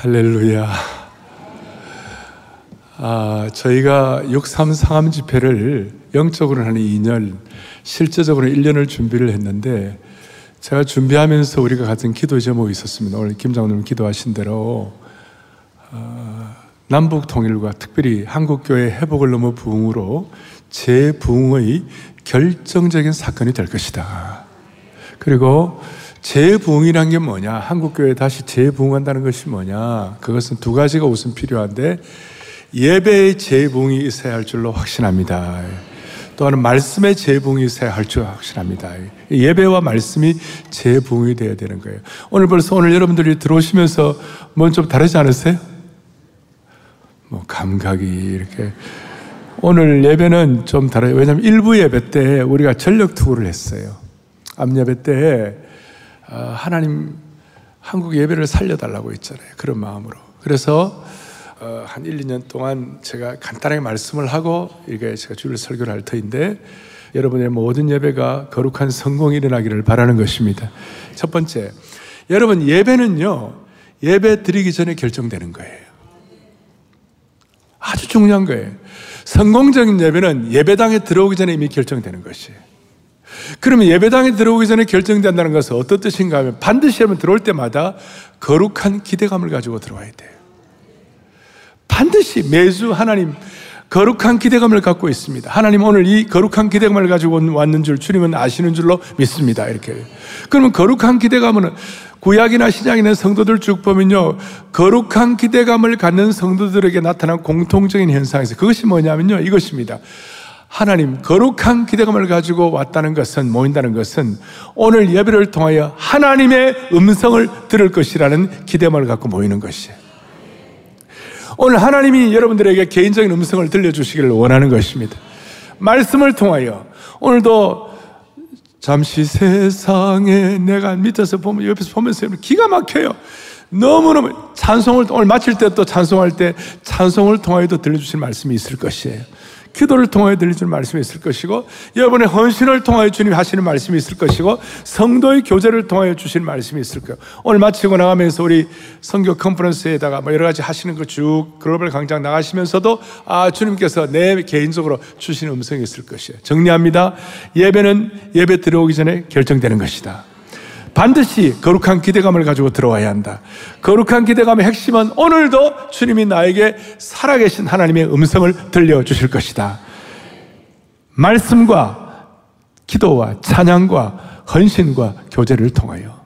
할렐루야. 아, 저희가 63 상암 집회를 영적으로 하는 2년, 실제적으로 1년을 준비를 했는데, 제가 준비하면서 우리가 같은 기도 제목이 있었습니다. 오늘 김장님 기도하신 대로, 어, 남북 통일과 특별히 한국교회 회복을 넘어 부흥으로 재부흥의 결정적인 사건이 될 것이다. 그리고 재부흥이란 게 뭐냐? 한국 교회 다시 재부흥한다는 것이 뭐냐? 그것은 두 가지가 우선 필요한데 예배의 재부흥이 있어야 할 줄로 확신합니다. 또한 말씀의 재부흥이 있어야 할 줄 확신합니다. 예배와 말씀이 재부흥이 되어야 되는 거예요. 오늘 벌써 오늘 여러분들이 들어오시면서 뭔 좀 다르지 않으세요? 뭐 감각이 이렇게 오늘 예배는 좀 다르요. 왜냐하면 일부 예배 때 우리가 전력 투구를 했어요. 암 예배 때 어, 하나님 한국 예배를 살려달라고 했잖아요. 그런 마음으로. 그래서 어, 한 1, 2년 동안 제가 간단하게 말씀을 하고 이게 제가 주일 설교를 할 터인데 여러분의 모든 예배가 거룩한 성공이 일어나기를 바라는 것입니다. 첫 번째, 여러분 예배는요 예배 드리기 전에 결정되는 거예요. 아주 중요한 거예요. 성공적인 예배는 예배당에 들어오기 전에 이미 결정되는 것이에요. 그러면 예배당에 들어오기 전에 결정된다는 것은 어떤 뜻인가 하면 반드시 여러분 들어올 때마다 거룩한 기대감을 가지고 들어와야 돼요. 반드시 매주 하나님 거룩한 기대감을 갖고 있습니다. 하나님 오늘 이 거룩한 기대감을 가지고 왔는 줄 주님은 아시는 줄로 믿습니다. 이렇게. 그러면 거룩한 기대감은 구약이나 있는 성도들 쭉 보면요. 거룩한 기대감을 갖는 성도들에게 나타난 공통적인 현상에서 그것이 뭐냐면요. 이것입니다. 하나님 거룩한 기대감을 가지고 왔다는 것은 모인다는 것은 오늘 예배를 통하여 하나님의 음성을 들을 것이라는 기대감을 갖고 모이는 것이에요. 오늘 하나님이 여러분들에게 개인적인 음성을 들려주시기를 원하는 것입니다. 말씀을 통하여 오늘도 잠시 세상에 내가 밑에서 보면 옆에서 보면서 기가 막혀요. 너무너무 찬송을 오늘 마칠 때 또 찬송할 때 찬송을 통하여도 들려주신 말씀이 있을 것이에요. 기도를 통하여 들려주는 말씀이 있을 것이고 여러분의 헌신을 통하여 주님이 하시는 말씀이 있을 것이고 성도의 교제를 통하여 주시는 말씀이 있을 거예요. 오늘 마치고 나가면서 우리 성교 컨퍼런스에다가 뭐 여러 가지 하시는 거 쭉 글로벌 강장 나가시면서도 아 주님께서 내 개인적으로 주시는 음성이 있을 것이에요. 정리합니다. 예배는 예배 들어오기 전에 결정되는 것이다. 반드시 거룩한 기대감을 가지고 들어와야 한다. 거룩한 기대감의 핵심은 오늘도 주님이 나에게 살아계신 하나님의 음성을 들려주실 것이다. 말씀과 기도와 찬양과 헌신과 교제를 통하여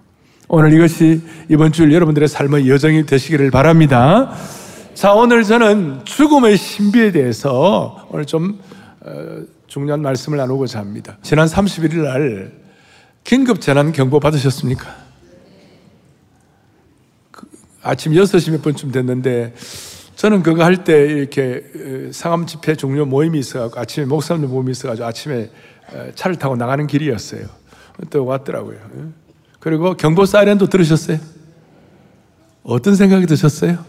오늘 이것이 이번 주 여러분들의 삶의 여정이 되시기를 바랍니다. 자, 오늘 저는 죽음의 신비에 대해서 오늘 좀 어, 중요한 말씀을 나누고자 합니다. 지난 31일 날 긴급 재난 경보 받으셨습니까? 그 아침 6시 몇 분쯤 됐는데 저는 그거 할 때 이렇게 어, 상암 집회 종료 모임이 있어가지고 아침에 목사님 모임이 있어가지고 아침에 어, 차를 타고 나가는 길이었어요. 또 왔더라고요. 그리고 경보 사이렌도 들으셨어요? 어떤 생각이 드셨어요?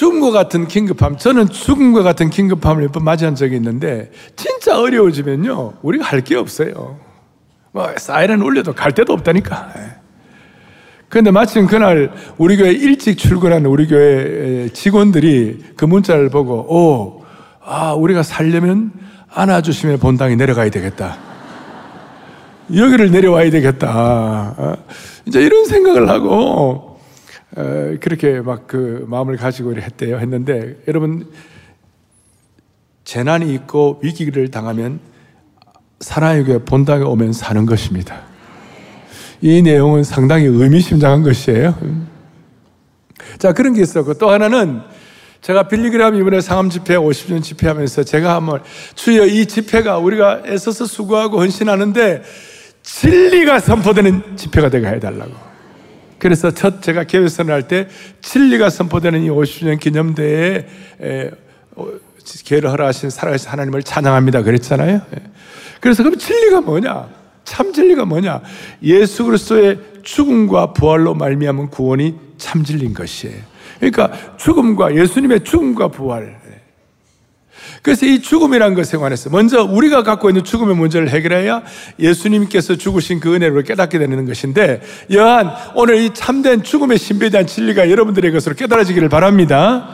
죽음과 같은 긴급함, 저는 죽음과 같은 긴급함을 몇 번 맞이한 적이 있는데, 진짜 어려워지면요, 우리가 할 게 없어요. 뭐, 사이렌 울려도 갈 데도 없다니까. 그런데 마침 그날 우리 교회 일찍 출근한 우리 교회 직원들이 그 문자를 보고, 오, 아, 우리가 살려면 안아주시면 본당에 내려가야 되겠다. 여기를 내려와야 되겠다. 어, 이제 이런 생각을 하고, 그렇게 막 그 마음을 가지고 했대요. 했는데 여러분 재난이 있고 위기를 당하면 사나에게 본당에 오면 사는 것입니다. 이 내용은 상당히 의미심장한 것이에요. 자, 그런 게 있었고 또 하나는 제가 빌리그람 이번에 상암 집회 50년 집회하면서 제가 한번 주여 이 집회가 우리가 애써서 수고하고 헌신하는데 진리가 선포되는 집회가 되게 해달라고. 그래서 첫 제가 개회선을 할 때 진리가 선포되는 이 50주년 기념대회에 개를 허락하신 살아계신 하나님을 찬양합니다. 그랬잖아요. 예. 그래서 그럼 진리가 뭐냐? 참 진리가 뭐냐? 예수 그리스도의 죽음과 부활로 말미암은 구원이 참 진리인 것이에요. 그러니까 죽음과 예수님의 죽음과 부활. 예. 그래서 이 죽음이라는 것에 관해서 먼저 우리가 갖고 있는 죽음의 문제를 해결해야 예수님께서 죽으신 그 은혜를 깨닫게 되는 것인데 여한 오늘 이 참된 죽음의 신비에 대한 진리가 여러분들의 것으로 깨달아지기를 바랍니다.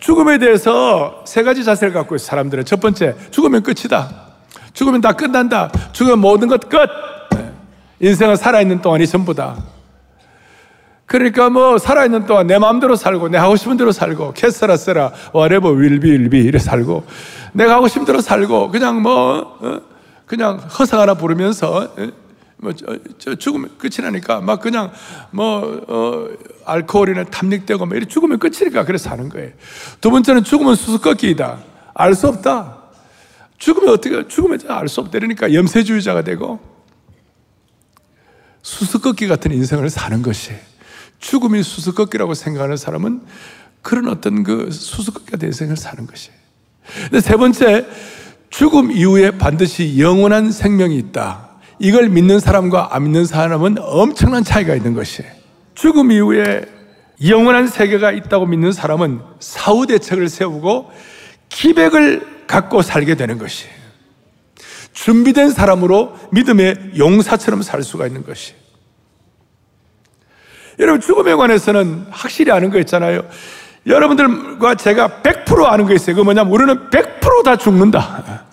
죽음에 대해서 세 가지 자세를 갖고 있어요, 사람들은. 첫 번째, 죽으면 끝이다. 죽으면 다 끝난다. 죽으면 모든 것 끝. 네. 인생은 살아있는 동안이 전부다. 그러니까 뭐 살아있는 동안 내 마음대로 살고 내 하고 싶은 대로 살고 캐스라 세라 whatever will be will be 이래 살고 내가 하고 싶은 대로 살고 그냥 뭐 어? 그냥 허상 하나 부르면서 어? 뭐 죽으면 끝이라니까 막 그냥 뭐 어, 알코올이나 탐닉되고 막 이래 죽으면 끝이니까 그래서 사는 거예요. 두 번째는 죽으면 수수께끼이다. 알 수 없다. 죽으면 어떻게 죽으면 알 수 없다. 그러니까 염세주의자가 되고 수수께끼 같은 인생을 사는 것이에요. 죽음이 수수께끼라고 생각하는 사람은 그런 어떤 그 수수께끼가 된 생을 사는 것이에요. 근데 세 번째, 죽음 이후에 반드시 영원한 생명이 있다. 이걸 믿는 사람과 안 믿는 사람은 엄청난 차이가 있는 것이에요. 죽음 이후에 영원한 세계가 있다고 믿는 사람은 사후 대책을 세우고 기백을 갖고 살게 되는 것이에요. 준비된 사람으로 믿음의 용사처럼 살 수가 있는 것이에요. 여러분 죽음에 관해서는 확실히 아는 거 있잖아요. 여러분들과 제가 100% 아는 거 있어요. 그 뭐냐면 우리는 100%다 죽는다.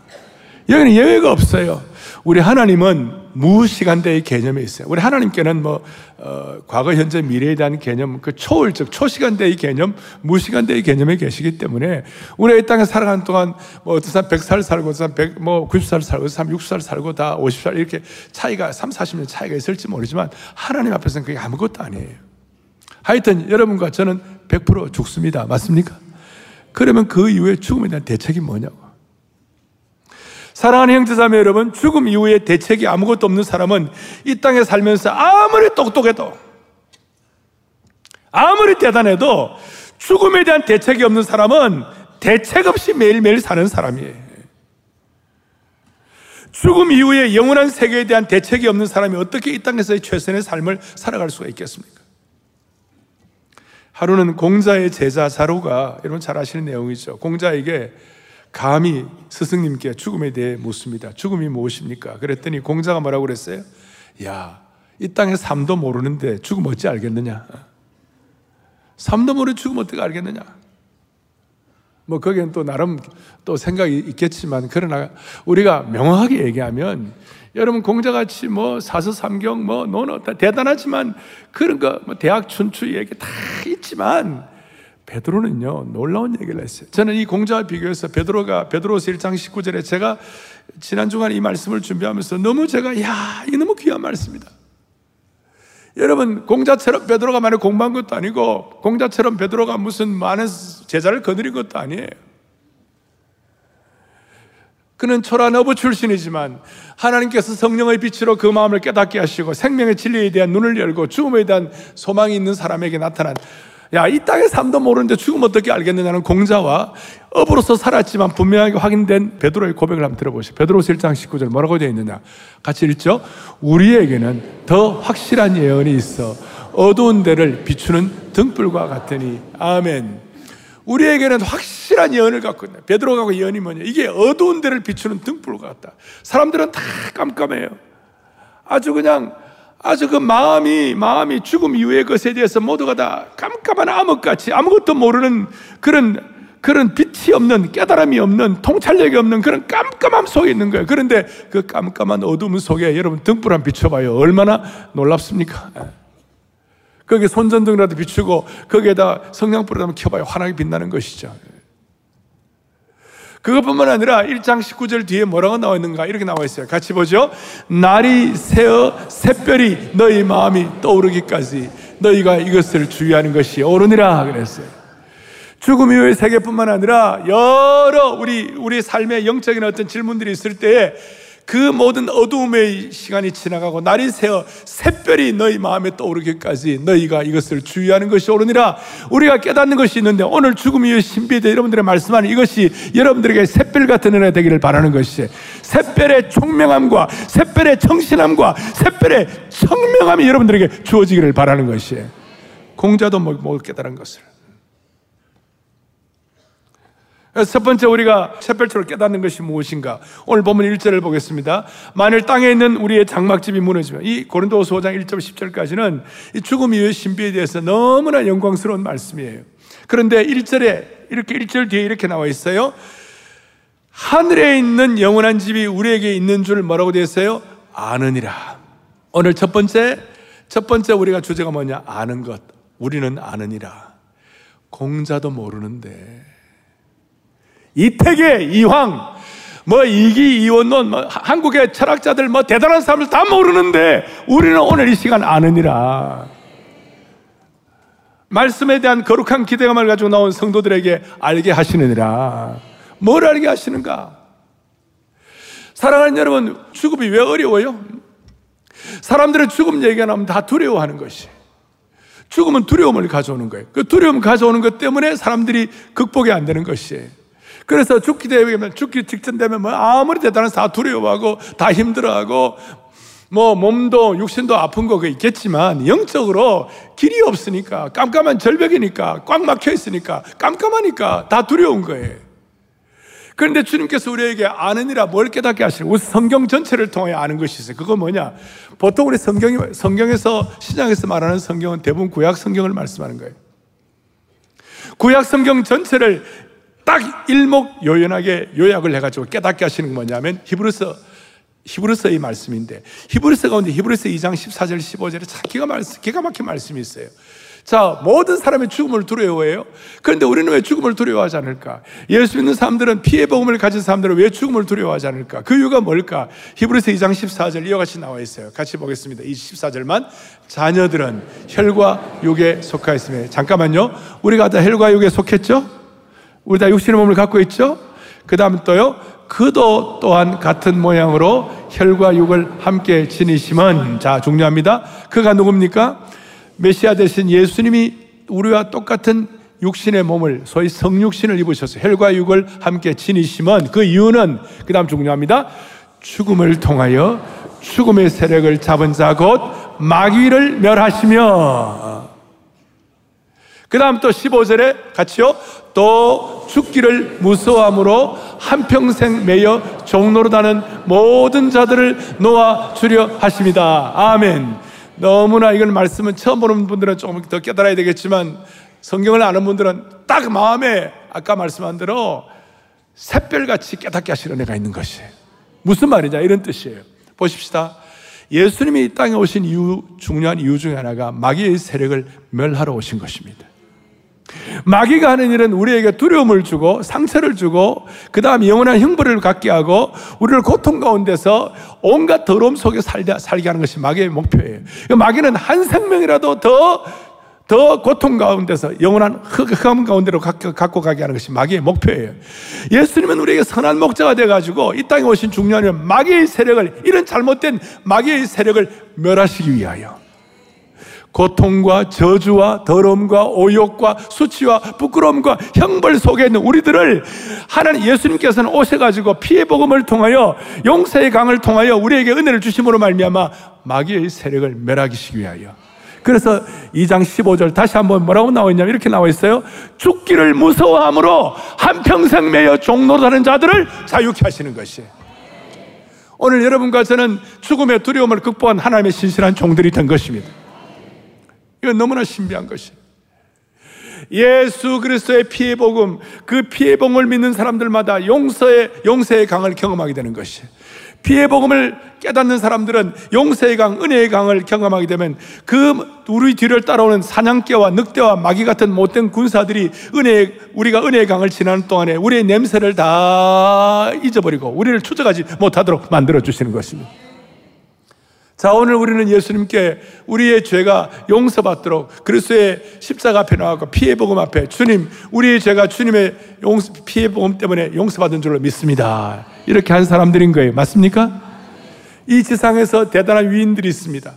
여기는 예외가 없어요. 우리 하나님은 무시간대의 개념이 있어요. 우리 하나님께는 뭐 어, 과거, 현재, 미래에 대한 개념, 그 초월적 초시간대의 개념, 무시간대의 개념에 계시기 때문에 우리가 이 땅에 살아가는 동안 뭐 어떤 사람 100살 살고, 어떤 사람 100, 뭐 90살 살고, 어떤 사람 60살 살고 다 50살 이렇게 차이가 3, 40년 차이가 있을지 모르지만 하나님 앞에서는 그게 아무것도 아니에요. 하여튼 여러분과 저는 100% 죽습니다. 맞습니까? 그러면 그 이후에 죽음에 대한 대책이 뭐냐고. 사랑하는 형제자매 여러분, 죽음 이후에 대책이 아무것도 없는 사람은 이 땅에 살면서 아무리 똑똑해도, 아무리 대단해도 죽음에 대한 대책이 없는 사람은 대책 없이 매일매일 사는 사람이에요. 죽음 이후에 영원한 세계에 대한 대책이 없는 사람이 어떻게 이 땅에서의 최선의 삶을 살아갈 수가 있겠습니까? 하루는 공자의 제자 자로가 여러분 잘 아시는 내용이죠. 공자에게 감히 스승님께 죽음에 대해 묻습니다. 죽음이 무엇입니까? 그랬더니 공자가 뭐라고 그랬어요? 야, 이 땅에 삶도 모르는데 죽음 어찌 알겠느냐? 삶도 모르는 죽음 어떻게 알겠느냐? 뭐 거기엔 또 나름 또 생각이 있겠지만 그러나 우리가 명확하게 얘기하면 여러분 공자같이 뭐 사서삼경 뭐 노노 대단하지만 그런 거 뭐 대학 춘추 얘기 다 있지만 베드로는요 놀라운 얘기를 했어요. 저는 이 공자와 비교해서 베드로가 베드로서 1장 19절에 제가 지난 주간에 이 말씀을 준비하면서 너무 제가 야 이게 너무 귀한 말씀이다. 여러분 공자처럼 베드로가 많이 공부한 것도 아니고 공자처럼 베드로가 무슨 많은 제자를 거느린 것도 아니에요. 그는 초란 어부 출신이지만 하나님께서 성령의 빛으로 그 마음을 깨닫게 하시고 생명의 진리에 대한 눈을 열고 죽음에 대한 소망이 있는 사람에게 나타난 야, 이 땅의 삶도 모르는데 죽음 어떻게 알겠느냐는 공자와 업으로서 살았지만 분명하게 확인된 베드로의 고백을 한번 들어보시죠. 베드로서 1장 19절 뭐라고 되어 있느냐? 같이 읽죠? 우리에게는 더 확실한 예언이 있어 어두운 데를 비추는 등불과 같으니 아멘. 우리에게는 확실한 예언을 갖고 있네. 베드로가 그 예언이 뭐냐? 이게 어두운 데를 비추는 등불과 같다. 사람들은 다 깜깜해요. 아주 그냥 아주 그 마음이, 마음이 죽음 이후의 것에 대해서 모두가 다 깜깜한 암흑같이 아무것도 모르는 그런, 그런 빛이 없는, 깨달음이 없는, 통찰력이 없는 그런 깜깜함 속에 있는 거예요. 그런데 그 깜깜한 어둠 속에 여러분 등불 한 비춰봐요. 얼마나 놀랍습니까? 거기에 손전등이라도 비추고 거기에다 성냥불을 한번 켜봐요. 환하게 빛나는 것이죠. 그것뿐만 아니라 1장 19절 뒤에 뭐라고 나와 있는가 이렇게 나와 있어요. 같이 보죠. 날이 새어 새별이 너희 마음이 떠오르기까지 너희가 이것을 주의하는 것이 옳으니라 그랬어요. 죽음 이후의 세계뿐만 아니라 여러 우리 우리 삶의 영적인 어떤 질문들이 있을 때에 그 모든 어두움의 시간이 지나가고 날이 새어 샛별이 너희 마음에 떠오르기까지 너희가 이것을 주의하는 것이 옳으니라. 우리가 깨닫는 것이 있는데 오늘 죽음 이후 신비에 여러분들의 말씀하는 이것이 여러분들에게 샛별 같은 은혜 되기를 바라는 것이 샛별의 총명함과 샛별의 청신함과 샛별의 청명함이 여러분들에게 주어지기를 바라는 것이에요 공자도 못 깨달은 것을 첫 번째 우리가 샛별처럼 깨닫는 것이 무엇인가? 오늘 보면 1절을 보겠습니다. 만일 땅에 있는 우리의 장막집이 무너지면 이 고린도후서 5장 1절 10절까지는 이 죽음 이후의 신비에 대해서 너무나 영광스러운 말씀이에요. 그런데 1절에 이렇게 1절 뒤에 이렇게 나와 있어요. 하늘에 있는 영원한 집이 우리에게 있는 줄 뭐라고 되어 있어요? 아느니라. 오늘 첫 번째 첫 번째 우리가 주제가 뭐냐? 아는 것. 우리는 아느니라. 공자도 모르는데 이태계, 이황, 뭐 이기, 이원론, 뭐 한국의 철학자들, 뭐 대단한 사람들 다 모르는데 우리는 오늘 이 시간 아느니라. 말씀에 대한 거룩한 기대감을 가지고 나온 성도들에게 알게 하시느니라. 뭘 알게 하시는가? 사랑하는 여러분, 죽음이 왜 어려워요? 사람들은 죽음 얘기가 나오면 다 두려워하는 것이. 죽음은 두려움을 가져오는 거예요. 그 두려움 가져오는 것 때문에 사람들이 극복이 안 되는 것이에요. 그래서 죽기 되면 죽기 직전 되면 뭐 아무리 대단한 다 두려워하고 다 힘들어하고 뭐 몸도 육신도 아픈 거 있겠지만 영적으로 길이 없으니까 깜깜한 절벽이니까 꽉 막혀 있으니까 깜깜하니까 다 두려운 거예요. 그런데 주님께서 우리에게 아느니라 뭘 깨닫게 우리 성경 전체를 통해 아는 것이 있어요. 그거 뭐냐? 보통 우리 성경이 성경에서 신약에서 말하는 성경은 대부분 구약 성경을 말씀하는 거예요. 구약 성경 전체를 딱 일목요연하게 요약을 해가지고 깨닫게 하시는 건 뭐냐면 히브리서 히브리서의 말씀인데 히브리서 가운데 히브리서 2장 14절 15절에 참 기가, 말, 기가 막힌 말씀이 있어요. 자, 모든 사람이 죽음을 두려워해요. 그런데 우리는 왜 죽음을 두려워하지 않을까? 예수 믿는 사람들은 피해 복음을 가진 사람들은 왜 죽음을 두려워하지 않을까? 그 이유가 뭘까? 히브리서 2장 14절 이와 같이 나와 있어요. 같이 보겠습니다. 이 14절만 자녀들은 혈과 육에 속하였으며 잠깐만요. 우리가 다 혈과 육에 속했죠? 우리 다 육신의 몸을 갖고 있죠? 그 다음 또요. 그도 또한 같은 모양으로 혈과 육을 함께 지니심은 자 중요합니다. 그가 누굽니까? 메시아 대신 예수님이 우리와 똑같은 육신의 몸을 소위 성육신을 입으셔서 혈과 육을 함께 지니심은 그 이유는 그 다음 중요합니다. 죽음을 통하여 죽음의 세력을 잡은 자 곧 마귀를 멸하시며 그 다음 또 15절에 같이요. 또 죽기를 무서워함으로 한평생 매여 종로로 다는 모든 자들을 놓아 주려 하십니다. 아멘. 너무나 이걸 말씀은 처음 보는 분들은 조금 더 깨달아야 되겠지만 성경을 아는 분들은 딱 마음에 아까 말씀한 대로 샛별같이 깨닫게 하시는 애가 있는 것이에요. 무슨 말이냐 이런 뜻이에요. 보십시다. 예수님이 이 땅에 오신 이유 중요한 이유 중에 하나가 마귀의 세력을 멸하러 오신 것입니다. 마귀가 하는 일은 우리에게 두려움을 주고 상처를 주고 그 다음 영원한 형벌을 갖게 하고 우리를 고통 가운데서 온갖 더러움 속에 살게, 살게 하는 것이 마귀의 목표예요. 마귀는 한 생명이라도 더, 더 고통 가운데서 영원한 흑암 가운데로 갖고 가게 하는 것이 마귀의 목표예요. 예수님은 우리에게 선한 목자가 되어가지고 이 땅에 오신 중요한 마귀의 세력을, 이런 잘못된 마귀의 세력을 멸하시기 위하여 고통과 저주와 더러움과 오욕과 수치와 부끄러움과 형벌 속에 있는 우리들을 하나님 예수님께서는 오셔 가지고 피해 복음을 통하여 용서의 강을 통하여 우리에게 은혜를 주심으로 말미암아 마귀의 세력을 멸하시기 위하여 그래서 2장 15절 다시 한번 뭐라고 나와 있냐면 이렇게 나와 있어요. 죽기를 무서워함으로 한평생 매여 종노하는 자들을 자유케 하시는 것이에요. 오늘 여러분과 저는 죽음의 두려움을 극복한 하나님의 신실한 종들이 된 것입니다. 이건 너무나 신비한 것이. 예수 그리스도의 피해 복음, 그 피해 복음을 믿는 사람들마다 용서의 용서의 강을 경험하게 되는 것이. 피해 복음을 깨닫는 사람들은 용서의 강, 은혜의 강을 경험하게 되면 그 우리 뒤를 따라오는 사냥개와 늑대와 마귀 같은 못된 군사들이 은혜 우리가 은혜의 강을 지나는 동안에 우리의 냄새를 다 잊어버리고 우리를 추적하지 못하도록 만들어 주시는 것입니다. 자, 오늘 우리는 예수님께 우리의 죄가 용서받도록 그리스도의 십자가 앞에 나와서 피해 복음 앞에 주님, 우리의 죄가 주님의 용서, 피해 복음 때문에 용서받은 줄로 믿습니다. 이렇게 한 사람들인 거예요. 맞습니까? 이 지상에서 대단한 위인들이 있습니다.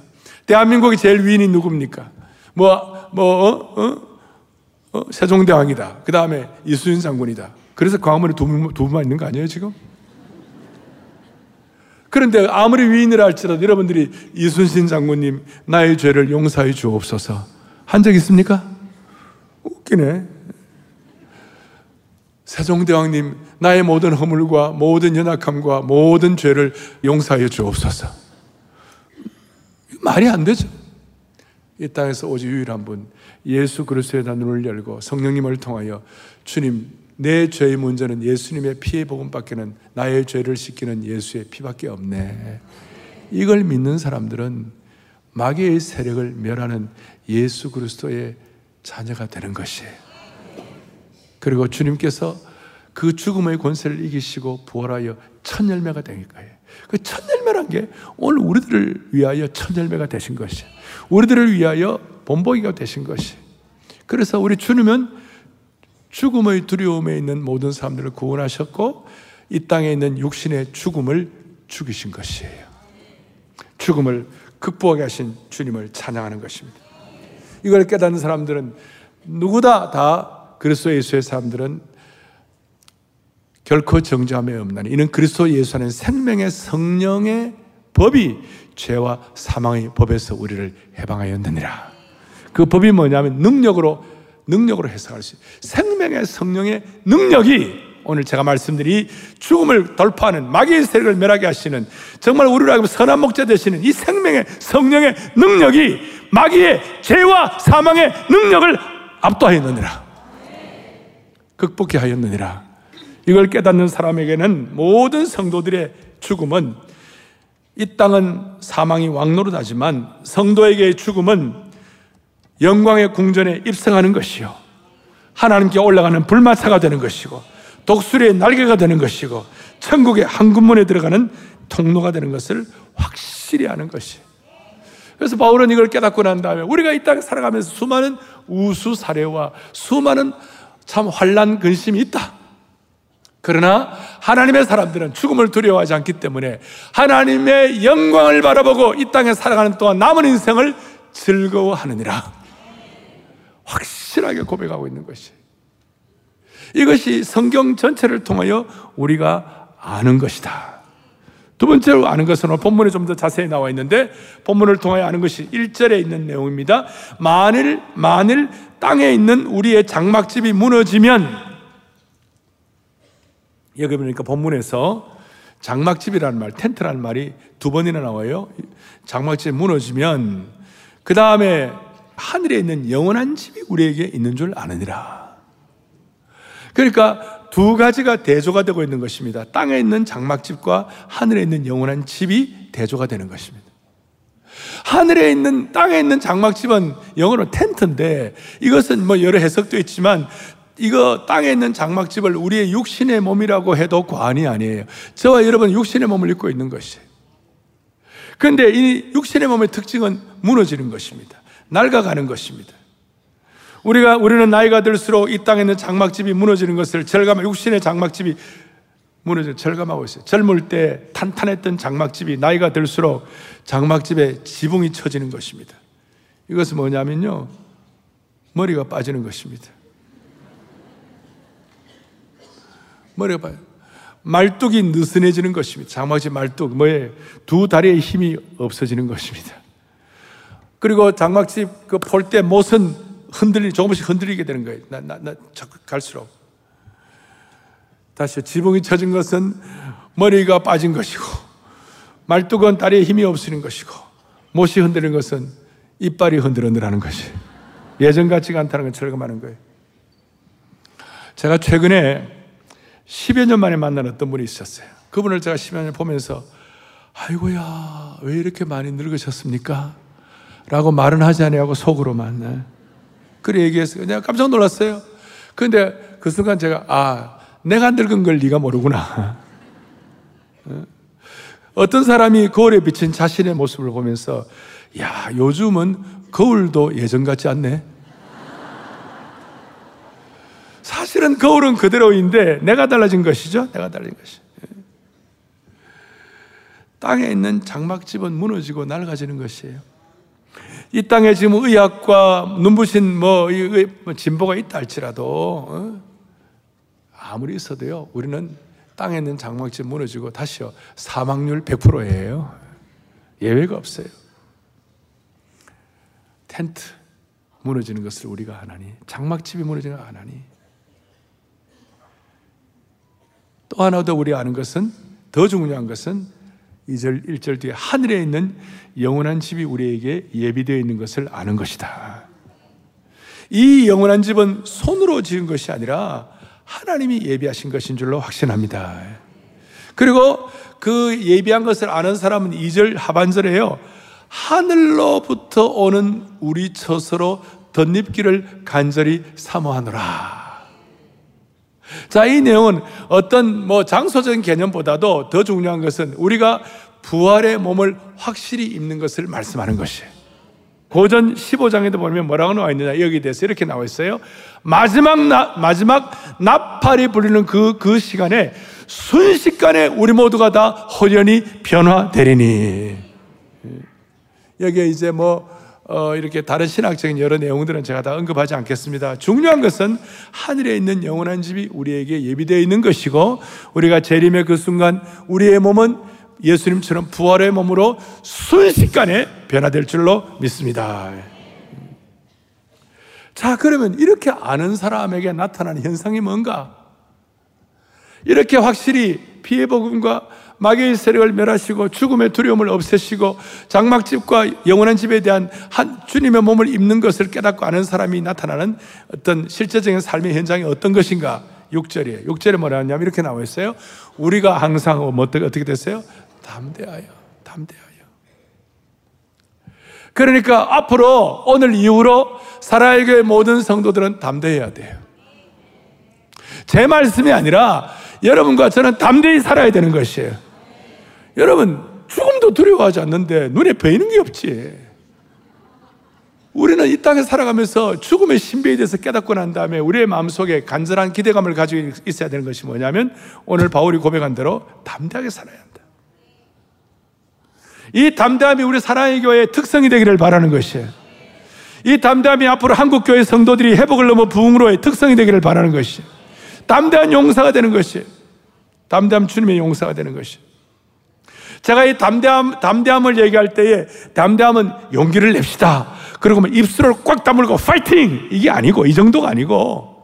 대한민국의 제일 위인이 누굽니까? 뭐, 뭐, 어? 어? 어? 세종대왕이다. 그 다음에 이수인 장군이다. 그래서 광화문에 두, 두 분만 있는 거 아니에요, 지금? 그런데 아무리 위인이라 할지라도 여러분들이 이순신 장군님 나의 죄를 용서해 주옵소서 한 적 있습니까? 웃기네. 세종대왕님, 나의 모든 허물과 모든 연약함과 모든 죄를 용서하여 주옵소서. 말이 안 되죠. 이 땅에서 오직 유일한 분, 예수 그리스도에다 눈을 열고 성령님을 통하여 주님, 내 죄의 문제는 예수님의 피의 복음밖에는 나의 죄를 씻기는 예수의 피밖에 없네. 이걸 믿는 사람들은 마귀의 세력을 멸하는 예수 그리스도의 자녀가 되는 것이에요. 그리고 주님께서 그 죽음의 권세를 이기시고 부활하여 첫 열매가 되니까요. 그 첫 열매란 게 오늘 우리들을 위하여 첫 열매가 되신 것이. 우리들을 위하여 본보기가 되신 것이. 그래서 우리 주님은 죽음의 두려움에 있는 모든 사람들을 구원하셨고 이 땅에 있는 육신의 죽음을 죽이신 것이에요. 죽음을 극복하게 하신 주님을 찬양하는 것입니다. 이걸 깨닫는 사람들은 누구다 다 그리스도 예수의 사람들은 결코 정죄함에 없나니 이는 그리스도 예수 안에 생명의 성령의 법이 죄와 사망의 법에서 우리를 해방하였느니라. 그 법이 뭐냐면 능력으로 능력으로 해석할 수 있어요. 생명의 성령의 능력이 오늘 제가 말씀드린 죽음을 돌파하는 마귀의 세력을 멸하게 하시는 정말 우리를 하여 선한 목자 되시는 이 생명의 성령의 능력이 마귀의 죄와 사망의 능력을 압도하였느니라. 극복해 하였느니라. 이걸 깨닫는 사람에게는 모든 성도들의 죽음은 이 땅은 사망이 왕노릇하지만 성도에게의 죽음은 영광의 궁전에 입성하는 것이요. 하나님께 올라가는 불마사가 되는 것이고 독수리의 날개가 되는 것이고 천국의 한군문에 들어가는 통로가 되는 것을 확실히 아는 것이. 그래서 바울은 이걸 깨닫고 난 다음에 우리가 이 땅에 살아가면서 수많은 우수 사례와 수많은 참 환란 근심이 있다. 그러나 하나님의 사람들은 죽음을 두려워하지 않기 때문에 하나님의 영광을 바라보고 이 땅에 살아가는 동안 남은 인생을 즐거워하느니라. 확실하게 고백하고 있는 것이. 이것이 성경 전체를 통하여 우리가 아는 것이다. 두 번째로 아는 것은 본문에 좀 더 자세히 나와 있는데 본문을 통하여 아는 것이 1절에 있는 내용입니다. 만일 만일 땅에 있는 우리의 장막집이 무너지면 여기 보니까 본문에서 장막집이라는 말, 텐트라는 말이 두 번이나 나와요. 장막집이 무너지면 그 다음에 하늘에 있는 영원한 집이 우리에게 있는 줄 아느니라. 그러니까 두 가지가 대조가 되고 있는 것입니다. 땅에 있는 장막집과 하늘에 있는 영원한 집이 대조가 되는 것입니다. 하늘에 있는 땅에 있는 장막집은 영어로 텐트인데 이것은 뭐 여러 해석도 있지만 이거 땅에 있는 장막집을 우리의 육신의 몸이라고 해도 과언이 아니에요. 저와 여러분 육신의 몸을 입고 있는 것이에요. 그런데 이 육신의 몸의 특징은 무너지는 것입니다. 낡아가는 것입니다. 우리가 우리는 나이가 들수록 이 땅에 있는 장막집이 무너지는 것을 절감 육신의 장막집이 무너져 절감하고 있어요. 젊을 때 탄탄했던 장막집이 나이가 들수록 장막집에 지붕이 쳐지는 것입니다. 이것은 뭐냐면요. 머리가 빠지는 것입니다. 머리가 빠져. 말뚝이 느슨해지는 것입니다. 장막집 말뚝, 뭐에 두 다리의 힘이 없어지는 것입니다. 그리고 장막집 그폴때 못은 흔들리, 조금씩 흔들리게 되는 거예요. 나, 나, 나, 자꾸 갈수록. 다시 지붕이 쳐진 것은 머리가 빠진 것이고 말뚝은 다리에 힘이 없으는 것이고 못이 흔들리는 것은 이빨이 흔들흔들하는 것이 예전 같지가 않다는 걸 절감하는 거예요. 제가 최근에 10여 년 만에 만난 어떤 분이 있었어요. 그분을 제가 10여 년 보면서 아이고야 왜 이렇게 많이 늙으셨습니까? 라고 말은 하지 아니하고 속으로만 네. 그래 얘기했어요. 내가 깜짝 놀랐어요. 그런데 그 순간 제가 아 내가 늙은 걸 네가 모르구나. 어? 어떤 사람이 거울에 비친 자신의 모습을 보면서 야 요즘은 거울도 예전 같지 않네. 사실은 거울은 그대로인데 내가 달라진 것이죠. 내가 달라진 것이. 땅에 있는 장막집은 무너지고 낡아지는 것이에요. 이 땅에 지금 의학과 눈부신 뭐, 뭐 진보가 있다 할지라도 어? 아무리 있어도요, 우리는 땅에 있는 장막집 무너지고 다시요, 사망률 100%예요. 예외가 없어요. 텐트 무너지는 것을 우리가 안 하니, 장막집이 무너지는 거안 하니. 또 하나 더 우리 아는 것은 더 중요한 것은 2절 1절 뒤에 하늘에 있는 영원한 집이 우리에게 예비되어 있는 것을 아는 것이다. 이 영원한 집은 손으로 지은 것이 아니라 하나님이 예비하신 것인 줄로 확신합니다. 그리고 그 예비한 것을 아는 사람은 2절 하반절에요. 하늘로부터 오는 우리 처소로 덧입기를 간절히 사모하노라. 자, 이 내용은 어떤 뭐 장소적인 개념보다도 더 중요한 것은 우리가 부활의 몸을 확실히 입는 것을 말씀하는 것이에요. 고전 15장에도 보면 뭐라고 나와 있느냐 여기 대해서 이렇게 나와 있어요. 마지막 나, 마지막 나팔이 불리는 그, 그 시간에 순식간에 우리 모두가 다 호련히 변화되리니. 여기에 이제 뭐, 어, 이렇게 다른 신학적인 여러 내용들은 제가 다 언급하지 않겠습니다. 중요한 것은 하늘에 있는 영원한 집이 우리에게 예비되어 있는 것이고, 우리가 재림의 그 순간 우리의 몸은 예수님처럼 부활의 몸으로 순식간에 변화될 줄로 믿습니다. 자, 그러면 이렇게 아는 사람에게 나타나는 현상이 뭔가? 이렇게 확실히 피해 복음과 마귀의 세력을 멸하시고 죽음의 두려움을 없애시고 장막집과 영원한 집에 대한 한 주님의 몸을 입는 것을 깨닫고 아는 사람이 나타나는 어떤 실제적인 삶의 현장이 어떤 것인가? 6절이에요. 6절에 뭐라 하냐면 이렇게 나와 있어요. 우리가 항상 뭐 어떻게 됐어요? 담대하여, 담대하여. 그러니까 앞으로 오늘 이후로 될 모든 성도들은 담대해야 돼요. 제 말씀이 아니라 여러분과 저는 담대히 살아야 되는 것이에요. 여러분, 죽음도 두려워하지 않는데 눈에 보이는 게 없지. 우리는 이 땅에 살아가면서 죽음의 신비에 대해서 깨닫고 난 다음에 우리의 마음속에 간절한 기대감을 가지고 있어야 되는 것이 뭐냐면 오늘 바울이 고백한 대로 담대하게 살아야 한다. 이 담대함이 우리 사랑의 교회의 특성이 되기를 바라는 것이에요. 이 담대함이 앞으로 한국 교회 성도들이 회복을 넘어 부흥으로의 특성이 되기를 바라는 것이에요. 담대한 용사가 되는 것이에요. 담대함 주님의 용사가 되는 것이에요. 제가 이 담대함, 담대함을 얘기할 때에 담대함은 용기를 냅시다. 그리고 뭐 입술을 꽉 다물고 파이팅! 이게 아니고, 이 정도가 아니고,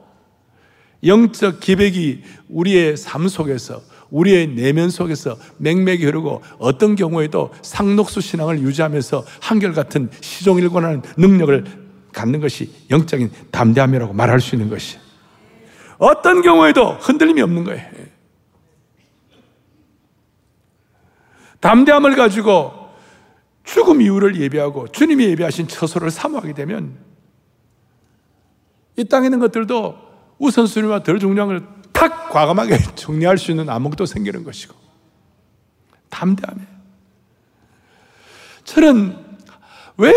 영적 기백이 우리의 삶 속에서 우리의 내면 속에서 맹맥이 흐르고 어떤 경우에도 상록수 신앙을 유지하면서 한결같은 시종일관하는 능력을 갖는 것이 영적인 담대함이라고 말할 수 있는 것이 어떤 경우에도 흔들림이 없는 거예요. 담대함을 가지고 죽음 이후를 예비하고 주님이 예비하신 처소를 사모하게 되면 이 땅에 있는 것들도 우선순위와 덜 중요한 걸 탁 과감하게 정리할 수 있는 암흑도 생기는 것이고 담대함에 저는 왜,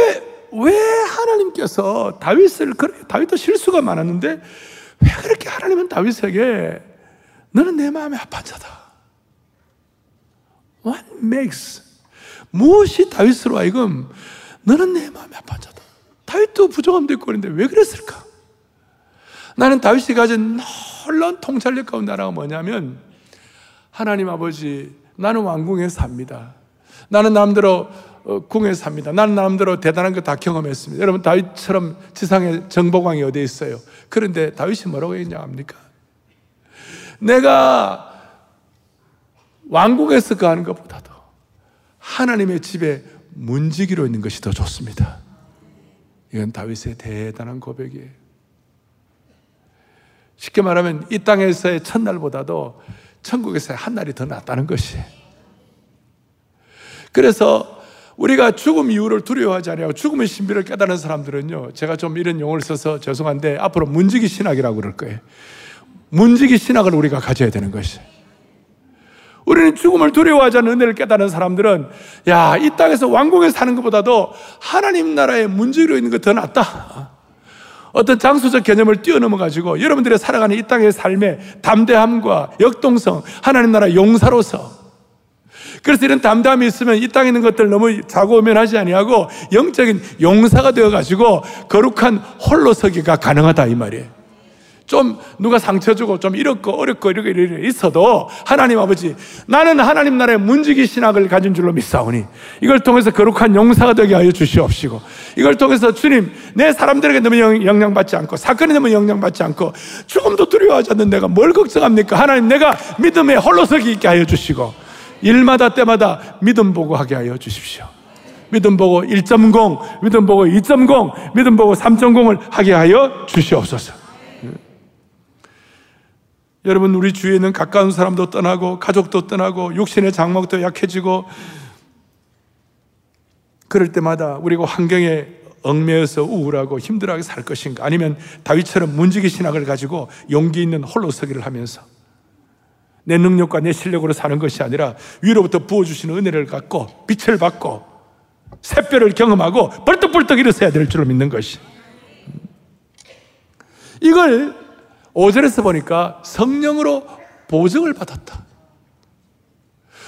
왜 하나님께서 다윗을, 다윗도 실수가 많았는데 왜 그렇게 하나님은 다윗에게 너는 내 마음에 합한 자다. What makes? 무엇이 다윗으로 하여금 너는 내 마음에 합한 자다. 다윗도 부정함도 있고 그런데 왜 그랬을까? 나는 다윗이 가진 놀라운 통찰력 가운데 하나가 뭐냐면 하나님 아버지 나는 왕궁에 삽니다. 나는 남대로 어, 궁에 삽니다. 나는 남대로 대단한 거 다 경험했습니다. 여러분 다윗처럼 지상에 정복왕이 어디 있어요? 그런데 다윗이 뭐라고 했냐 합니까? 내가 왕국에서 가는 것보다도 하나님의 집에 문지기로 있는 것이 더 좋습니다. 이건 다윗의 대단한 고백이에요. 쉽게 말하면 이 땅에서의 첫날보다도 천국에서의 한 날이 더 낫다는 것이. 그래서 우리가 죽음 이후를 두려워하지 않고 죽음의 신비를 깨달은 사람들은요, 제가 좀 이런 용어를 써서 죄송한데 앞으로 문지기 신학이라고 그럴 거예요. 문지기 신학을 우리가 가져야 되는 것이. 우리는 죽음을 두려워하지 않는 은혜를 깨달은 사람들은 야, 이 땅에서 왕궁에 사는 것보다도 하나님 나라의 문지기로 있는 것 더 낫다. 어떤 장소적 개념을 뛰어넘어 가지고 여러분들의 살아가는 이 땅의 삶의 담대함과 역동성, 하나님 나라 용사로서 그래서 이런 담담이 있으면 이 땅에 있는 것들 너무 자고면하지 아니하고 영적인 용사가 되어 가지고 거룩한 홀로 서기가 가능하다 이 말이에요. 좀 누가 상처 주고 좀 이렇고 어렵고 이렇게 이렇게 있어도 하나님 아버지 나는 하나님 나라의 문지기 신학을 가진 줄로 믿사오니 이걸 통해서 거룩한 용사가 되게 하여 주시옵시고 이걸 통해서 주님 내 사람들에게 너무 영향받지 않고 사건에 너무 영향받지 않고 조금도 두려워하지 않는 내가 뭘 걱정합니까? 하나님 내가 믿음에 홀로서기 있게 하여 주시고 일마다 때마다 믿음 보고 하게 하여 주십시오. 믿음 보고 1.0 믿음 보고 2.0 믿음 보고 3.0을 하게 하여 주시옵소서 여러분 우리 주위에는 가까운 사람도 떠나고 가족도 떠나고 육신의 장막도 약해지고 그럴 때마다 우리가 환경에 얽매여서 우울하고 힘들어하게 살 것인가? 아니면 다윗처럼 문지기 신학을 가지고 용기 있는 홀로 서기를 하면서 내 능력과 내 실력으로 사는 것이 아니라 위로부터 부어주시는 은혜를 갖고 빛을 받고 새별을 경험하고 벌떡벌떡 일어서야 될 줄로 믿는 것이. 이걸 5절에서 보니까 성령으로 보증을 받았다.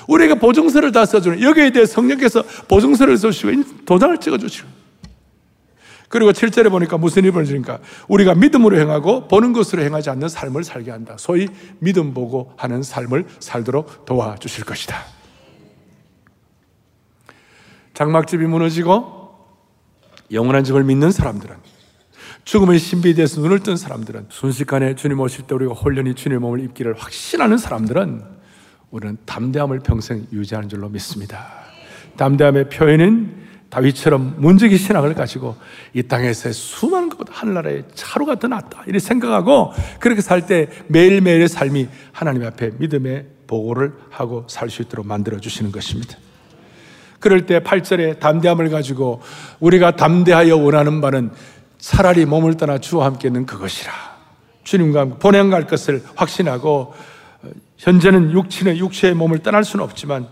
우리가 보증서를 다 써주는 여기에 대해 성령께서 보증서를 써주시고 도장을 찍어주시고 그리고 7절에 보니까 무슨 일을 주니까 우리가 믿음으로 행하고 보는 것으로 행하지 않는 삶을 살게 한다. 소위 믿음 보고 하는 삶을 살도록 도와주실 것이다. 장막집이 무너지고 영원한 집을 믿는 사람들은 죽음의 신비에 대해서 눈을 뜬 사람들은 순식간에 주님 오실 때 우리가 홀연히 주님의 몸을 입기를 확신하는 사람들은 우리는 담대함을 평생 유지하는 줄로 믿습니다. 담대함의 표현은 다윗처럼 문지기 신앙을 가지고 이 땅에서의 수많은 것보다 하늘나라의 차로가 더 낫다. 이렇게 생각하고 그렇게 살 때 매일매일의 삶이 하나님 앞에 믿음의 보고를 하고 살 수 있도록 만들어 주시는 것입니다. 그럴 때 8절에 담대함을 가지고 우리가 담대하여 원하는 바는 차라리 몸을 떠나 주와 함께 있는 그것이라. 주님과 본향 갈 것을 확신하고 어, 현재는 육신의 육체의 몸을 떠날 수는 없지만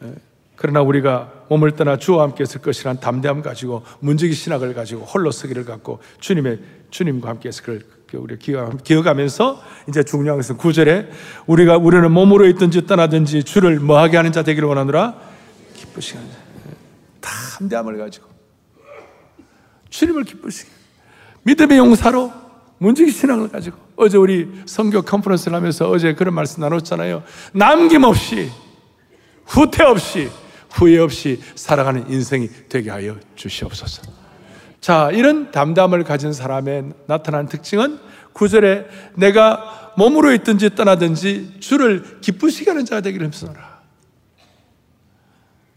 어, 그러나 우리가 몸을 떠나 주와 함께 있을 것이란 담대함 가지고 문지기 신학을 가지고 홀로 서기를 갖고 주님의 주님과 함께 있을 걸 우리 기억하면서 이제 중요한 것은 구절에 우리가 우리는 몸으로 있든지 떠나든지 주를 뭐하게 하는 자 되기를 원하노라? 기쁘시게 하는 자. 담대함을 가지고. 주님을 기쁘시게 믿음의 용사로 문지기 신앙을 가지고 어제 우리 성교 컨퍼런스를 하면서 어제 그런 말씀 나눴잖아요. 남김없이 후퇴 없이 후회 없이 살아가는 인생이 되게 하여 주시옵소서. 자, 이런 담담을 가진 사람의 나타난 특징은 구절에 내가 몸으로 있든지 떠나든지 주를 기쁘시게 하는 자가 되기를 힘쓰노라.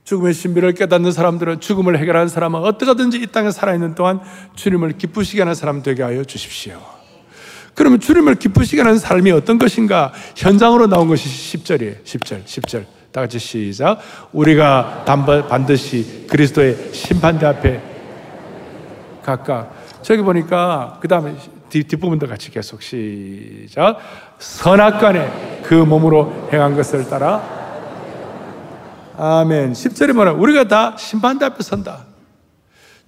죽음의 신비를 깨닫는 사람들은 죽음을 해결하는 사람은 어떻게든지 이 땅에 살아있는 동안 주님을 기쁘시게 하는 사람 되게 하여 주십시오. 그러면 주님을 기쁘시게 하는 삶이 어떤 것인가? 현장으로 나온 것이 10절이에요. 10절, 10절. 다 같이 시작. 우리가 반드시 그리스도의 심판대 앞에 각각. 저기 보니까, 그 다음에 뒷부분도 같이 계속 시작. 선악간에 그 몸으로 행한 것을 따라 아멘. 10절에 뭐라 우리가 다 심판대 앞에 선다.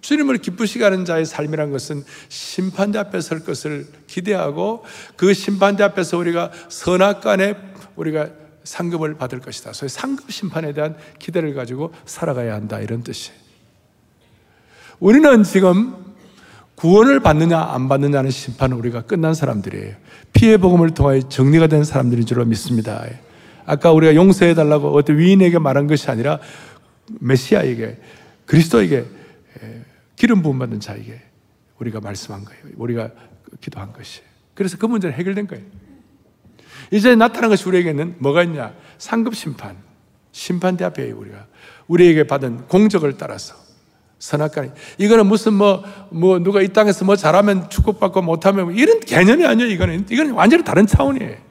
주님을 기쁘시게 하는 자의 삶이란 것은 심판대 앞에 설 것을 기대하고 그 심판대 앞에서 우리가 선악간에 우리가 상급을 받을 것이다. 소위 상급 심판에 대한 기대를 가지고 살아가야 한다. 이런 뜻이에요. 우리는 지금 구원을 받느냐 안 받느냐는 심판은 우리가 끝난 사람들이에요. 피해 복음을 통하여 정리가 된 사람들인 줄로 믿습니다. 아까 우리가 용서해 달라고 어떤 위인에게 말한 것이 아니라 메시아에게 그리스도에게 기름 부음 받는 자에게 우리가 말씀한 거예요. 우리가 기도한 것이. 그래서 그 문제는 해결된 거예요. 이제 나타난 것이 우리에게는 뭐가 있냐? 상급 심판. 심판대 앞에 우리가 우리에게 받은 공적을 따라서 선악간이 이거는 무슨 뭐, 뭐, 누가 이 땅에서 뭐 잘하면 축복받고 못하면 뭐 이런 개념이 아니에요. 이거는. 이거는 완전히 다른 차원이에요.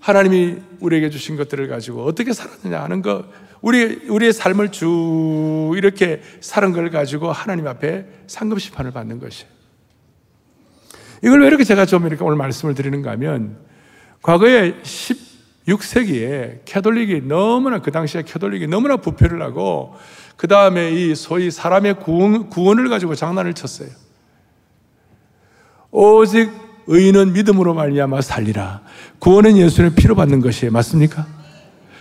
하나님이 우리에게 주신 것들을 가지고 어떻게 살았느냐 하는 거, 우리, 우리의 삶을 쭉 이렇게 사는 걸 가지고 하나님 앞에 상급 심판을 받는 것이. 이걸 왜 이렇게 제가 좀 이렇게 오늘 말씀을 드리는가 하면, 과거에 16세기에 캐톨릭이 너무나, 그 당시에 캐톨릭이 너무나 부패를 하고, 그 다음에 이 소위 사람의 구원, 구원을 가지고 장난을 쳤어요. 오직 의인은 믿음으로 말미암아 살리라. 구원은 예수를 피로 받는 것이에요. 맞습니까?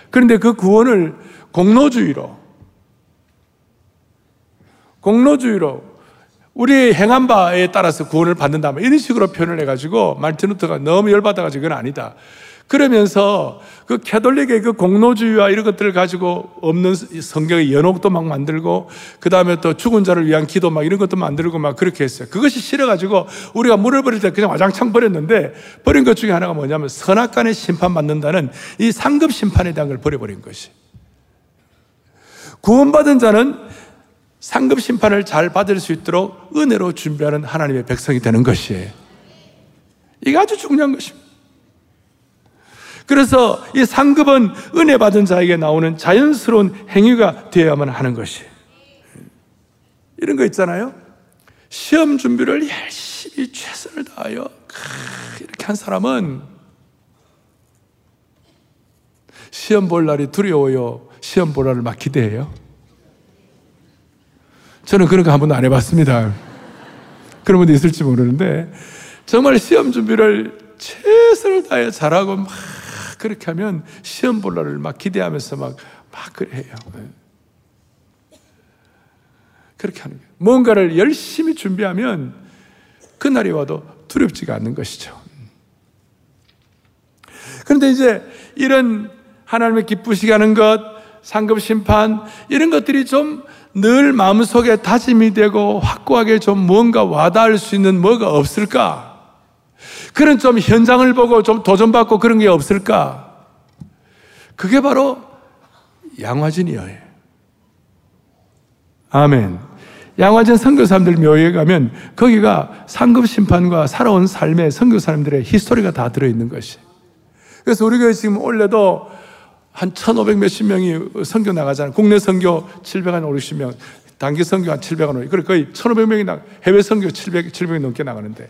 그런데 그 구원을 공로주의로 공로주의로 우리 행한 바에 따라서 구원을 받는다. 이런 식으로 표현을 해가지고 말틴 루터가 너무 열받아가지고 그건 아니다. 그러면서 그 캐톨릭의 그 공로주의와 이런 것들을 가지고 없는 성경의 연옥도 막 만들고 그 다음에 또 죽은 자를 위한 기도 막 이런 것도 만들고 막 그렇게 했어요. 그것이 싫어가지고 우리가 물을 버릴 때 그냥 와장창 버렸는데 버린 것 중에 하나가 뭐냐면 선악간의 심판 받는다는 이 상급 심판에 대한 걸 버려버린 것이. 구원받은 자는 상급 심판을 잘 받을 수 있도록 은혜로 준비하는 하나님의 백성이 되는 것이에요. 이게 아주 중요한 것입니다. 그래서 이 상급은 은혜 받은 자에게 나오는 자연스러운 행위가 되어야만 하는 것이. 이런 거 있잖아요. 시험 준비를 열심히 최선을 다하여 이렇게 한 사람은 시험 볼 날이 두려워요. 시험 볼 날을 막 기대해요. 저는 그런 거 한 번도 안 해봤습니다. 그런 분도 있을지 모르는데 정말 시험 준비를 최선을 다해 잘하고 막 그렇게 하면 시험 볼 날을 막 기대하면서 막, 막 그래 해요. 네. 그렇게 하는 거예요. 뭔가를 열심히 준비하면 그날이 와도 두렵지가 않는 것이죠. 그런데 이제 이런 하나님의 기쁘시게 하는 것, 상급 심판, 이런 것들이 좀 늘 마음속에 다짐이 되고 확고하게 좀 뭔가 와닿을 수 있는 뭐가 없을까? 그런 좀 현장을 보고 좀 도전받고 그런 게 없을까? 그게 바로 양화진이에요. 아멘. 양화진 선교사람들 묘에 가면 거기가 상급 심판과 살아온 삶의 선교사람들의 히스토리가 다 들어있는 것이. 그래서 우리 교회 지금 올해도 한 1,500 몇십 명이 선교 나가잖아요. 국내 선교 700한 5, 60명, 단기 선교 한 700한 5, 거의 1,500명이 나, 해외 선교 700, 700이 넘게 나가는데.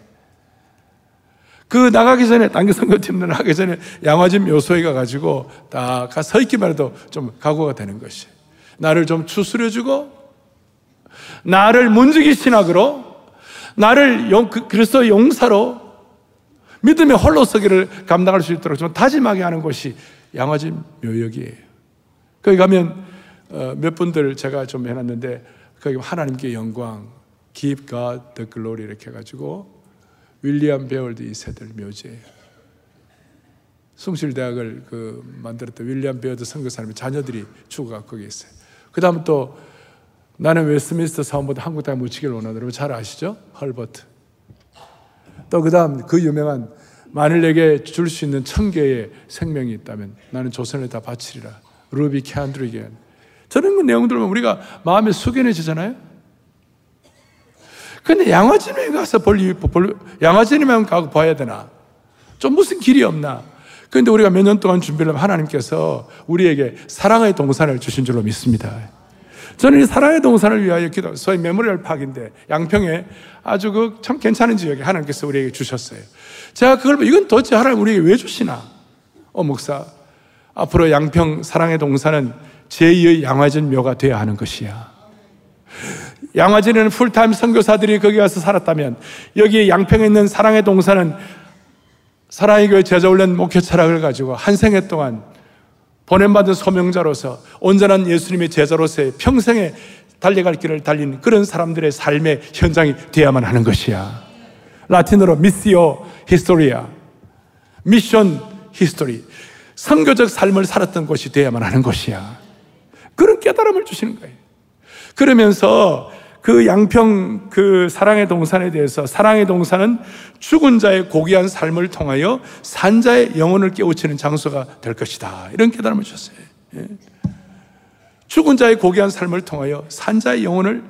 그 나가기 전에 단기 선교팀들 나가기 전에 양화진 묘소에 가가지고 딱 서 있기만 해도 좀 각오가 되는 것이 나를 좀 추스려주고 나를 문지기 신학으로 나를 용, 그, 그리스도 용사로 믿음의 홀로 서기를 감당할 수 있도록 좀 다짐하게 하는 것이 양화진 묘역이에요. 거기 가면 어, 몇 분들 제가 좀 해놨는데 거기 하나님께 영광, Give God the glory 이렇게 해가지고 윌리엄 베어드 이 세대를 묘지해요. 숭실대학을 그 만들었던 윌리엄 베어드 선교사님의 자녀들이 주가 거기 있어요. 그 다음 또 나는 웨스트민스터 사원보다 한국 땅에 묻히기를 원하는 여러분 잘 아시죠? 헐버트. 또 그 다음 그 유명한 만일 내게 줄 수 있는 천 개의 생명이 있다면 나는 조선을 다 바치리라. 루비 켄드릭. 저런 그 내용 들으면 우리가 마음에 숙연해지잖아요. 근데 양화진에 가서 볼, 볼 양화진에만 가고 봐야 되나? 좀 무슨 길이 없나? 그런데 우리가 몇 년 동안 준비를 하면 하나님께서 우리에게 사랑의 동산을 주신 줄로 믿습니다. 저는 이 사랑의 동산을 위하여 기도, 소위 memorial park인데 양평에 아주 그 참 괜찮은 지역에 하나님께서 우리에게 주셨어요. 제가 그걸 이건 도대체 하나님 우리에게 왜 주시나? 어 목사, 앞으로 양평 사랑의 동산은 제2의 양화진 묘가 되어야 하는 것이야. 양화진에는 풀타임 선교사들이 거기 가서 살았다면 여기 양평에 있는 사랑의 동산은 사랑의 교회 제자 훈련 목회 철학을 가지고 한 생애 동안 보냄받은 소명자로서 온전한 예수님의 제자로서의 평생에 달려갈 길을 달린 그런 사람들의 삶의 현장이 되어야만 하는 것이야. 라틴어로 missio historia. mission history. 선교적 삶을 살았던 곳이 되어야만 하는 것이야. 그런 깨달음을 주시는 거예요. 그러면서 그 양평 그 사랑의 동산에 대해서 사랑의 동산은 죽은 자의 고귀한 삶을 통하여 산자의 영혼을 깨우치는 장소가 될 것이다. 이런 깨달음을 주셨어요. 예. 죽은 자의 고귀한 삶을 통하여 산자의 영혼을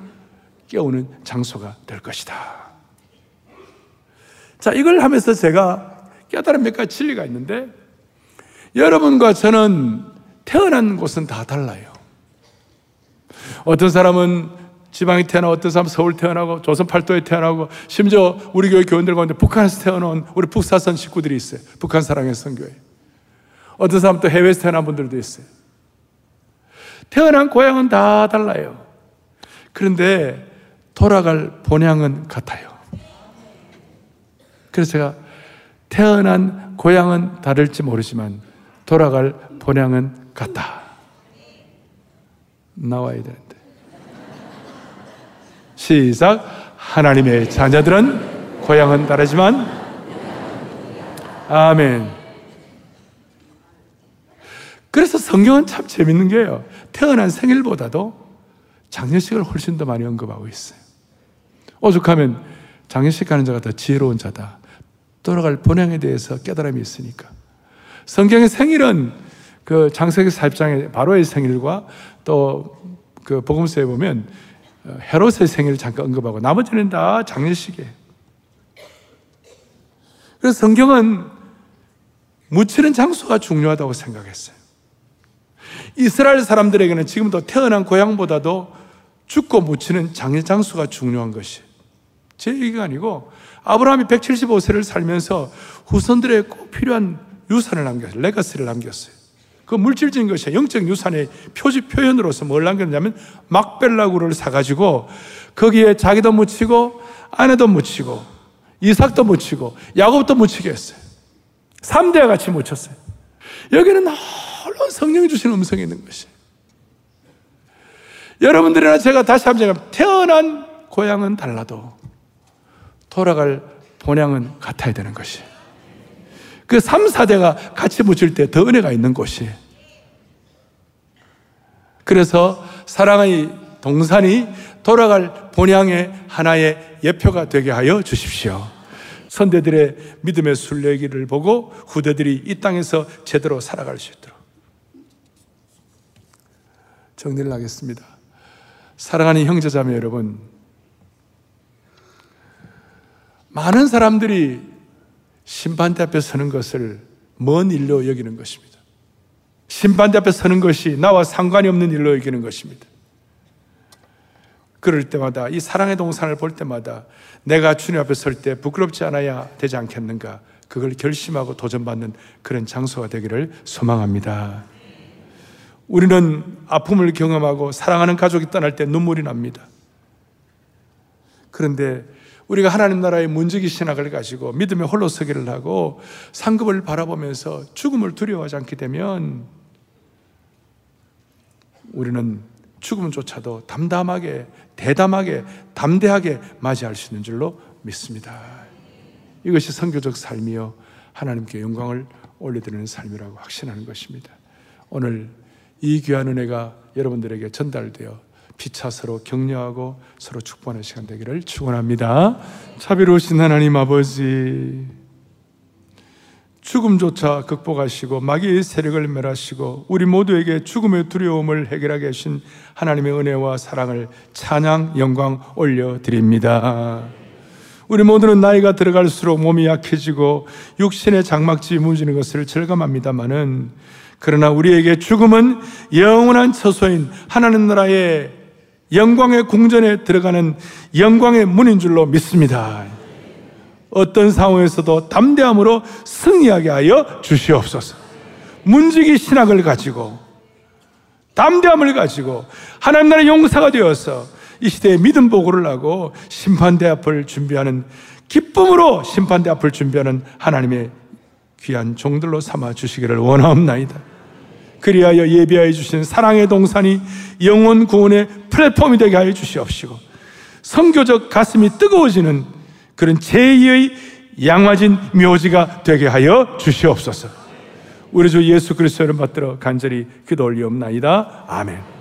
깨우는 장소가 될 것이다. 자, 이걸 하면서 제가 깨달은 몇 가지 진리가 있는데 여러분과 저는 태어난 곳은 다 달라요. 어떤 사람은 지방에 태어나 어떤 사람 서울 태어나고 조선 팔도에 태어나고 심지어 우리 교회 교원들 가운데 북한에서 태어난 우리 북사선 식구들이 있어요. 북한 사랑의 선교회. 어떤 사람 또 해외에서 태어난 분들도 있어요. 태어난 고향은 다 달라요. 그런데 돌아갈 본향은 같아요. 그래서 제가 태어난 고향은 다를지 모르지만 돌아갈 본향은 같다. 나와야 되는데. 시작. 하나님의 자녀들은 고향은 다르지만 아멘. 그래서 성경은 참 재밌는 게요. 태어난 생일보다도 장례식을 훨씬 더 많이 언급하고 있어요. 오죽하면 장례식 가는 자가 더 지혜로운 자다. 돌아갈 본향에 대해서 깨달음이 있으니까. 성경의 생일은 그 장세기 4장의 바로의 생일과 또 그 복음서에 보면 헤롯의 생일을 잠깐 언급하고 나머지는 다 장례식이에요. 그래서 성경은 묻히는 장소가 중요하다고 생각했어요. 이스라엘 사람들에게는 지금도 태어난 고향보다도 죽고 묻히는 장례 장소가 중요한 것이 제 얘기가 아니고 아브라함이 175세를 살면서 후손들의 꼭 필요한 유산을 남겼어요. 레가스를 남겼어요. 그 물질적인 것이 영적 유산의 표지 표현으로서 뭘 남겼냐면 막벨라구를 사가지고 거기에 자기도 묻히고 아내도 묻히고 이삭도 묻히고 야곱도 묻히게 했어요. 3대와 같이 묻혔어요. 여기는 홀로 성령이 주신 음성이 있는 것이에요. 여러분들이나 제가 다시 한번 제가 태어난 고향은 달라도 돌아갈 본향은 같아야 되는 것이. 그 3, 4대가 같이 묻힐 때더 은혜가 있는 곳이. 그래서 사랑의 동산이 돌아갈 본향의 하나의 예표가 되게 하여 주십시오. 선대들의 믿음의 순례기를 보고 후대들이 이 땅에서 제대로 살아갈 수 있도록. 정리를 하겠습니다. 사랑하는 형제자매 여러분, 많은 사람들이 심판대 앞에 서는 것을 먼 일로 여기는 것입니다. 심판대 앞에 서는 것이 나와 상관이 없는 일로 여기는 것입니다. 그럴 때마다 이 사랑의 동산을 볼 때마다 내가 주님 앞에 설 때 부끄럽지 않아야 되지 않겠는가 그걸 결심하고 도전받는 그런 장소가 되기를 소망합니다. 우리는 아픔을 경험하고 사랑하는 가족이 떠날 때 눈물이 납니다. 그런데 우리가 하나님 나라의 문지기 신학을 가지고 믿음의 홀로 서기를 하고 상급을 바라보면서 죽음을 두려워하지 않게 되면 우리는 죽음조차도 담담하게, 대담하게, 담대하게 맞이할 수 있는 줄로 믿습니다. 이것이 성교적 삶이요. 하나님께 영광을 올려드리는 삶이라고 확신하는 것입니다. 오늘 이 귀한 은혜가 여러분들에게 전달되어 피차 서로 격려하고 서로 축복하는 시간 되기를 축원합니다. 자비로우신 하나님 아버지 죽음조차 극복하시고 마귀의 세력을 멸하시고 우리 모두에게 죽음의 두려움을 해결하게 하신 하나님의 은혜와 사랑을 찬양 영광 올려 드립니다. 우리 모두는 나이가 들어갈수록 몸이 약해지고 육신의 장막지 무지는 것을 절감합니다마는 그러나 우리에게 죽음은 영원한 처소인 하나님 나라의 영광의 궁전에 들어가는 영광의 문인 줄로 믿습니다. 어떤 상황에서도 담대함으로 승리하게 하여 주시옵소서. 문지기 신학을 가지고 담대함을 가지고 하나님 나라의 용사가 되어서 이 시대에 믿음 보고를 하고 심판대 앞을 준비하는 기쁨으로 심판대 앞을 준비하는 하나님의 귀한 종들로 삼아 주시기를 원하옵나이다. 그리하여 예비하여 주신 사랑의 동산이 영원 구원의 플랫폼이 되게 하여 주시옵시고 성교적 가슴이 뜨거워지는 그런 제2의 양화진 묘지가 되게 하여 주시옵소서. 우리 주 예수 그리스도를 받들어 간절히 기도 올리옵나이다. 아멘.